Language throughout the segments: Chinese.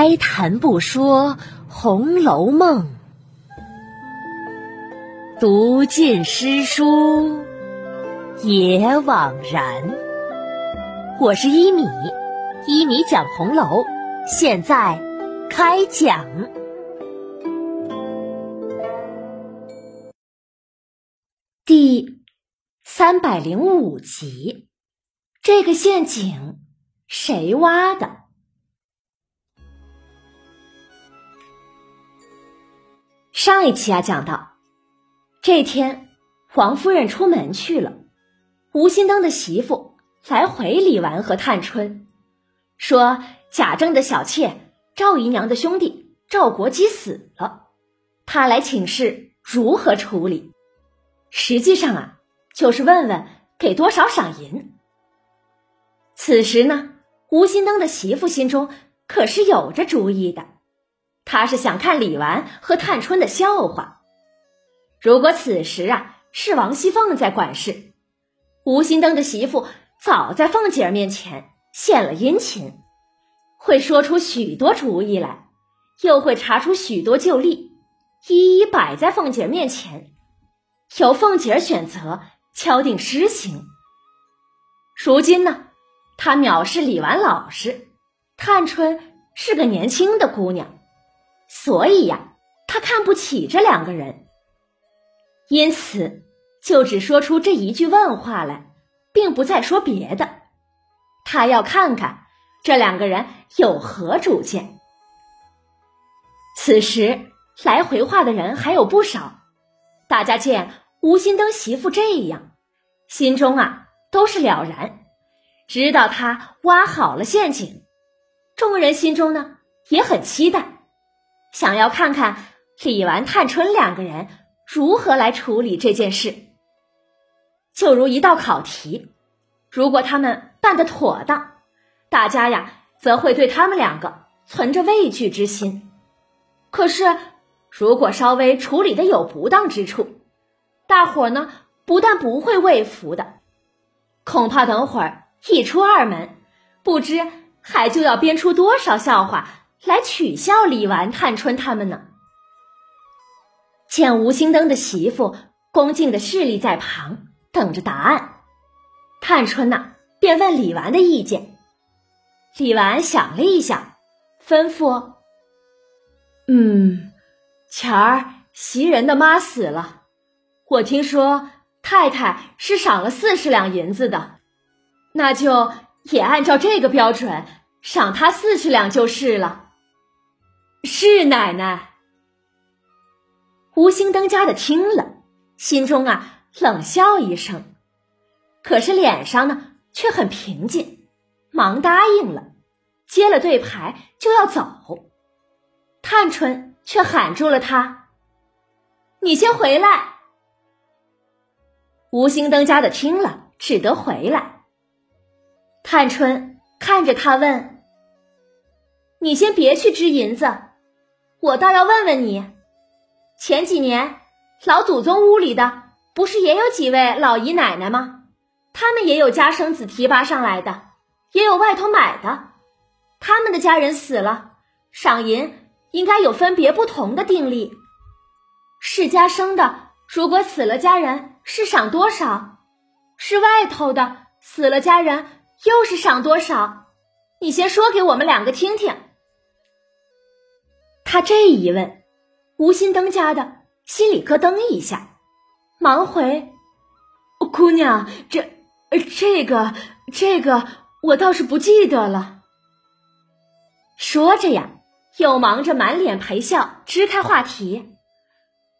开谈不说《红楼梦》，读尽诗书也枉然。我是一米，一米讲红楼，现在开讲第三百零五集。这个陷阱谁挖的？上一期啊，讲到这天，王夫人出门去了，吴心登的媳妇来回李纨和探春，说贾政的小妾赵姨娘的兄弟赵国基死了，他来请示如何处理。实际上啊，就是问问给多少赏银。此时呢，吴心登的媳妇心中可是有着主意的。他是想看李纨和探春的笑话。如果此时啊是王熙凤在管事，吴心登的媳妇早在凤姐儿面前献了殷勤，会说出许多主意来，又会查出许多旧例，一一摆在凤姐儿面前，由凤姐儿选择敲定施行。如今呢，他藐视李纨老实，探春是个年轻的姑娘。所以呀，他看不起这两个人，因此就只说出这一句问话来，并不再说别的。他要看看这两个人有何主见。此时来回话的人还有不少，大家见吴心登媳妇这样，心中啊都是了然，知道他挖好了陷阱。众人心中呢也很期待。想要看看李纨、探春两个人如何来处理这件事，就如一道考题。如果他们办得妥当，大家呀则会对他们两个存着畏惧之心；可是如果稍微处理的有不当之处，大伙儿呢不但不会畏服的，恐怕等会儿一出二门，不知还就要编出多少笑话。来取笑李纨、探春他们呢。见吴兴登的媳妇恭敬的侍立在旁，等着答案。探春呐，便问李纨的意见。李纨想了一下，吩咐：“嗯，前儿袭人的妈死了，我听说太太是赏了四十两银子的，那就也按照这个标准赏她四十两就是了。”是奶奶。吴兴登家的听了，心中啊冷笑一声，可是脸上呢却很平静，忙答应了，接了对牌就要走。探春却喊住了他：“你先回来。”吴兴登家的听了，只得回来。探春看着他问：“你先别去支银子。”我倒要问问你，前几年老祖宗屋里的不是也有几位老姨奶奶吗？他们也有家生子提拔上来的，也有外头买的。他们的家人死了，赏银应该有分别不同的定例。是家生的，如果死了家人，是赏多少？是外头的，死了家人，又是赏多少？你先说给我们两个听听。他这一问，吴心登家的心里咯噔一下，忙回：“姑娘，这、这个、这个，我倒是不记得了。”说着呀，又忙着满脸陪笑，支开话题：“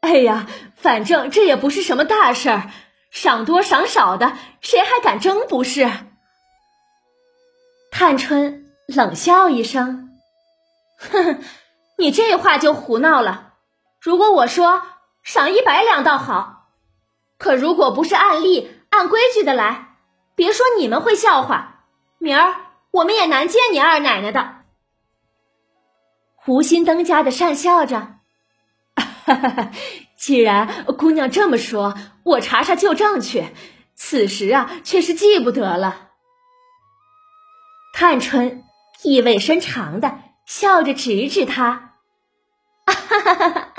哎呀，反正这也不是什么大事儿，赏多赏少的，谁还敢争不是？”探春冷笑一声：“哼哼。”你这话就胡闹了。如果我说赏一百两倒好，可如果不是按例、按规矩的来，别说你们会笑话，明儿我们也难见你二奶奶的。胡心登家的讪笑着，既然姑娘这么说，我查查旧账去。此时啊，却是记不得了。探春意味深长的。笑着指指他：“哈哈哈哈，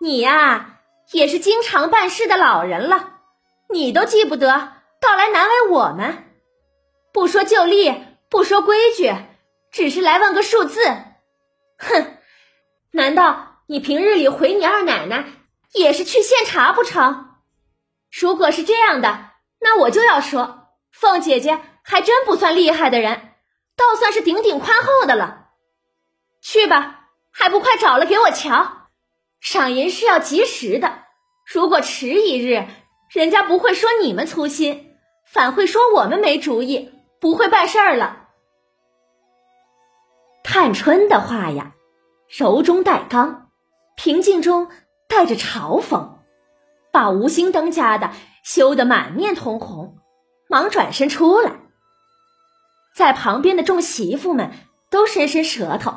你呀，也是经常办事的老人了，你都记不得，倒来难为我们。不说旧例，不说规矩，只是来问个数字。哼，难道你平日里回你二奶奶也是去献茶不成？如果是这样的，那我就要说，凤姐姐还真不算厉害的人。”倒算是顶顶宽厚的了，去吧，还不快找了给我瞧！赏银是要及时的，如果迟一日，人家不会说你们粗心，反会说我们没主意，不会办事儿了。探春的话呀，柔中带刚，平静中带着嘲讽，把吴兴登家的羞得满面通红，忙转身出来。在旁边的众媳妇们都伸伸舌头，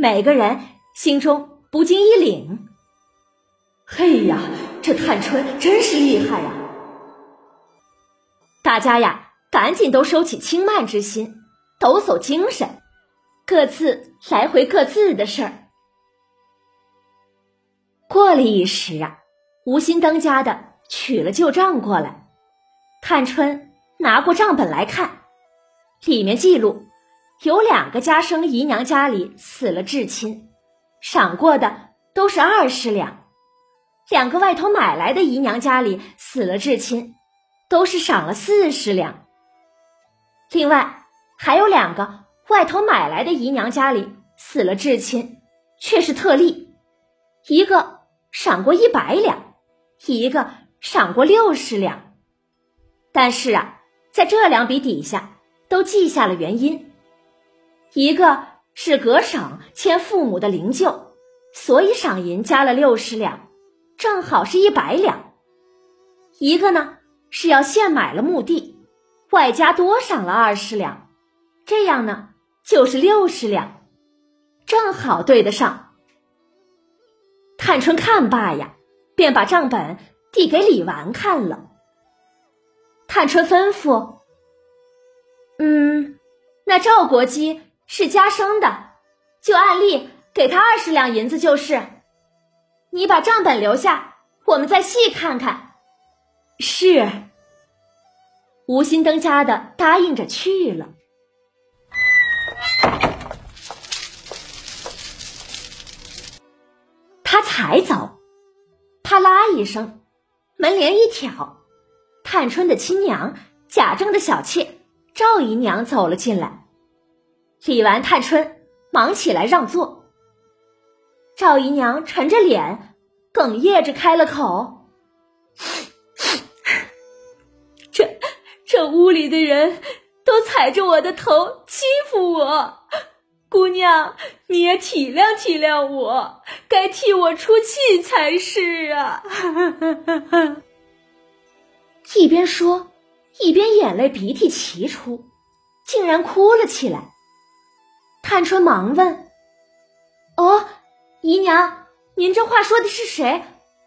每个人心中不禁一凛：“嘿呀，这探春真是厉害呀！”大家呀，赶紧都收起轻慢之心，抖擞精神，各自来回各自的事儿。过了一时啊，吴心登家的取了旧账过来，探春拿过账本来看。里面记录，有两个家生姨娘家里死了至亲，赏过的都是二十两；两个外头买来的姨娘家里死了至亲，都是赏了四十两。另外还有两个外头买来的姨娘家里死了至亲，却是特例，一个赏过一百两，一个赏过六十两。但是啊，在这两笔底下。都记下了原因，一个是隔省迁父母的灵柩，所以赏银加了六十两，正好是一百两；一个呢是要现买了墓地，外加多赏了二十两，这样呢就是六十两，正好对得上。探春看罢呀，便把账本递给李纨看了。探春吩咐。嗯，那赵国基是家生的，就按例给他二十两银子就是。你把账本留下，我们再细看看。是。吴心登家的答应着去了。他才走，啪啦一声，门帘一挑，探春的亲娘贾政的小妾。赵姨娘走了进来，李纨、探春忙起来让座。赵姨娘沉着脸，哽咽着开了口：“这这屋里的人都踩着我的头欺负我，姑娘你也体谅体谅我，该替我出气才是啊！”一边说。一边眼泪鼻涕齐出，竟然哭了起来。探春忙问：“哦，姨娘，您这话说的是谁？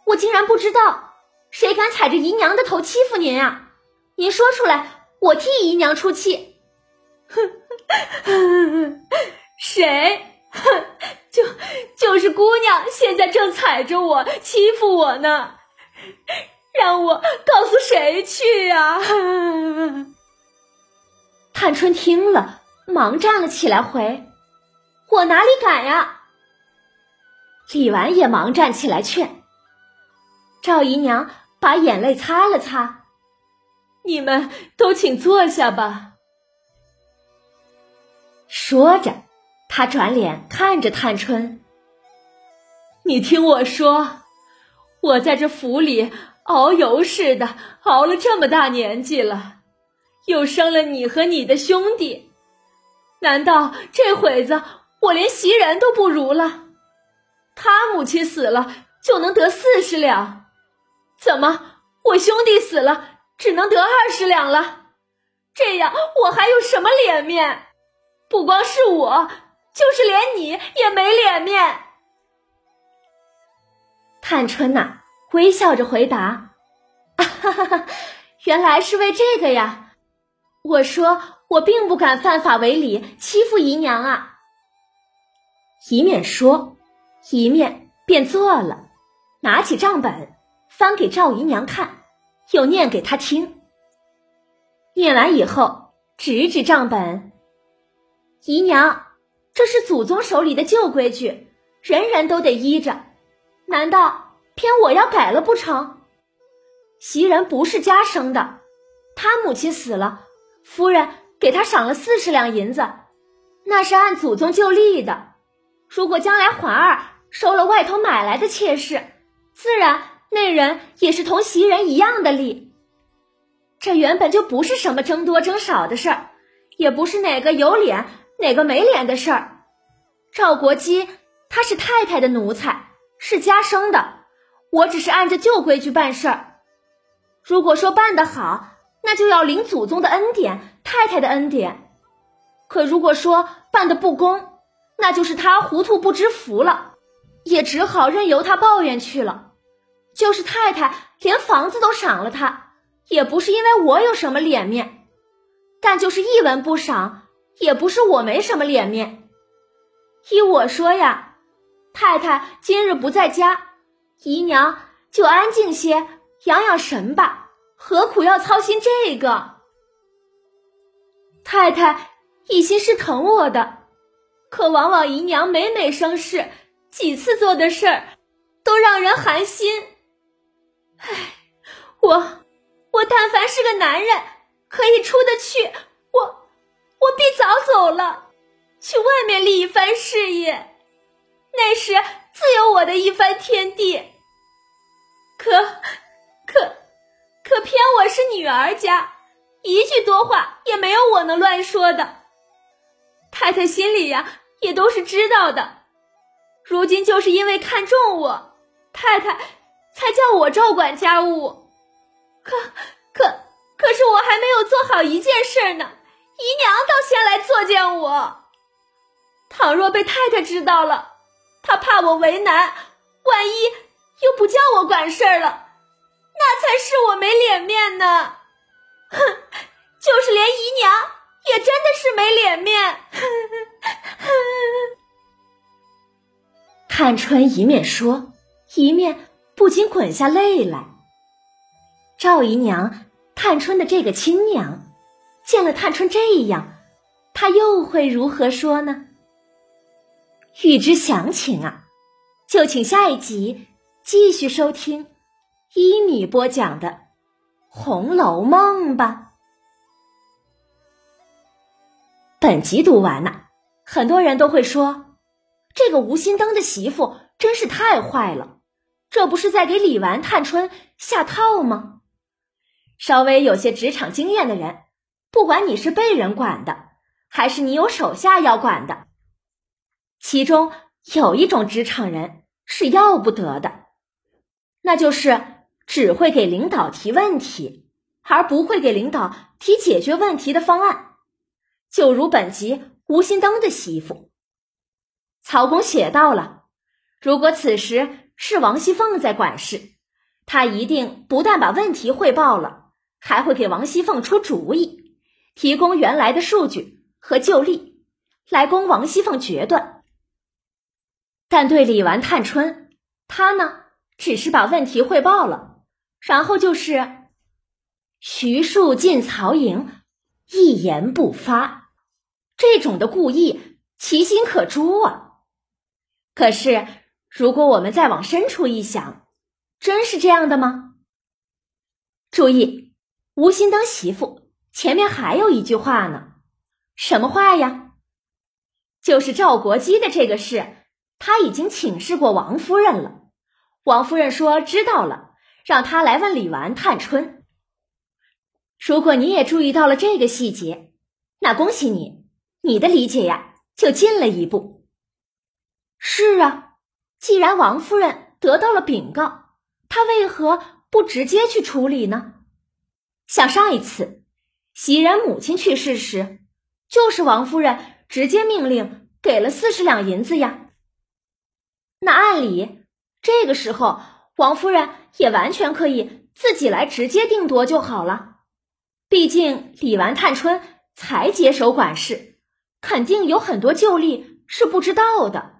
我竟然不知道，谁敢踩着姨娘的头欺负您啊？您说出来，我替姨娘出气。”哼，谁？哼，就就是姑娘，现在正踩着我欺负我呢。让我告诉谁去呀？探春听了，忙站了起来，回：“我哪里敢呀！”李纨也忙站起来劝。赵姨娘把眼泪擦了擦：“你们都请坐下吧。”说着，她转脸看着探春：“你听我说，我在这府里。”熬油似的熬了这么大年纪了，又生了你和你的兄弟，难道这会子我连袭人都不如了？他母亲死了就能得四十两，怎么我兄弟死了只能得二十两了？这样我还有什么脸面？不光是我，就是连你也没脸面。探春呐。微笑着回答：“哈哈哈，原来是为这个呀！我说我并不敢犯法为礼欺负姨娘啊。”一面说，一面便做了，拿起账本翻给赵姨娘看，又念给她听。念完以后，指指账本：“姨娘，这是祖宗手里的旧规矩，人人都得依着，难道偏我要改了不成？袭人不是家生的，他母亲死了，夫人给他赏了四十两银子，那是按祖宗就例的。”如果将来环儿收了外头买来的妾室，自然那人也是同袭人一样的利。这原本就不是什么争多争少的事儿，也不是哪个有脸哪个没脸的事儿。赵国基他是太太的奴才，是家生的，我只是按着旧规矩办事儿。如果说办得好，那就要领祖宗的恩典，太太的恩典。可如果说办得不公，那就是他糊涂不知福了，也只好任由他抱怨去了。就是太太连房子都赏了他，也不是因为我有什么脸面，但就是一文不赏，也不是我没什么脸面。依我说呀，太太今日不在家，姨娘就安静些，养养神吧，何苦要操心这个？太太一心是疼我的。可往往姨娘每每生事，几次做的事儿，都让人寒心。唉，我我但凡是个男人，可以出得去，我我必早走了，去外面立一番事业，那时自有我的一番天地。可可可偏我是女儿家，一句多话也没有我能乱说的。太太心里呀。也都是知道的，如今就是因为看中我，太太才叫我照管家务。可可可是我还没有做好一件事呢，姨娘倒先来作践我。倘若被太太知道了，她怕我为难，万一又不叫我管事儿了，那才是我没脸面呢。哼，就是连姨娘也真的是没脸面。探春一面说，一面不禁滚下泪来。赵姨娘，探春的这个亲娘，见了探春这样，她又会如何说呢？欲知详情啊，就请下一集继续收听一米播讲的《红楼梦》吧。本集读完了。很多人都会说，这个吴心登的媳妇真是太坏了，这不是在给李纨、探春下套吗？稍微有些职场经验的人，不管你是被人管的，还是你有手下要管的，其中有一种职场人是要不得的，那就是只会给领导提问题，而不会给领导提解决问题的方案，就如本集。吴心登的媳妇，曹公写到了。如果此时是王熙凤在管事，他一定不但把问题汇报了，还会给王熙凤出主意，提供原来的数据和旧例，来供王熙凤决断。但对李纨、探春，他呢，只是把问题汇报了，然后就是徐庶进曹营，一言不发。这种的故意，其心可诛啊！可是，如果我们再往深处一想，真是这样的吗？注意，吴心登媳妇前面还有一句话呢，什么话呀？就是赵国基的这个事，他已经请示过王夫人了。王夫人说知道了，让他来问李纨、探春。如果你也注意到了这个细节，那恭喜你。你的理解呀，就进了一步。是啊，既然王夫人得到了禀告，她为何不直接去处理呢？像上一次袭人母亲去世时，就是王夫人直接命令给了四十两银子呀。那按理这个时候，王夫人也完全可以自己来直接定夺就好了。毕竟李纨、探春才接手管事。肯定有很多旧例是不知道的，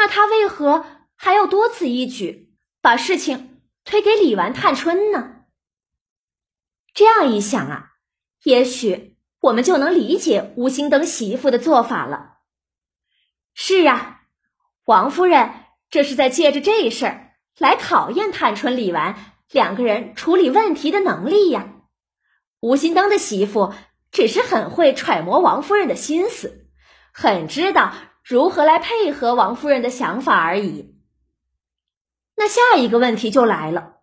那他为何还要多此一举，把事情推给李纨、探春呢？这样一想啊，也许我们就能理解吴兴登媳妇的做法了。是啊，王夫人这是在借着这事儿来考验探春、李纨两个人处理问题的能力呀。吴兴登的媳妇只是很会揣摩王夫人的心思，很知道如何来配合王夫人的想法而已。那下一个问题就来了：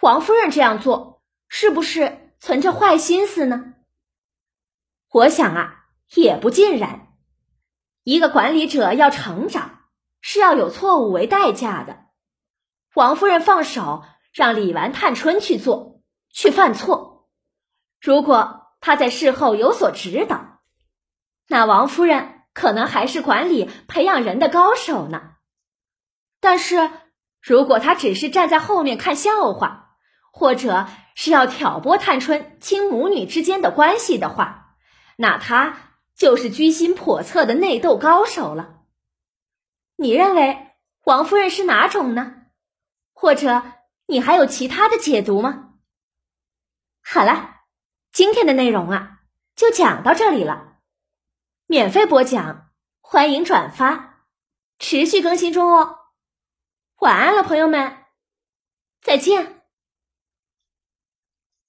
王夫人这样做是不是存着坏心思呢？我想啊，也不尽然。一个管理者要成长，是要有错误为代价的。王夫人放手让李纨、探春去做，去犯错。如果他在事后有所指导，那王夫人可能还是管理、培养人的高手呢。但是，如果他只是站在后面看笑话，或者是要挑拨探春亲母女之间的关系的话，那他。就是居心叵测的内斗高手了。你认为王夫人是哪种呢？或者你还有其他的解读吗？好了，今天的内容啊，就讲到这里了。免费播讲，欢迎转发，持续更新中哦。晚安了，朋友们，再见。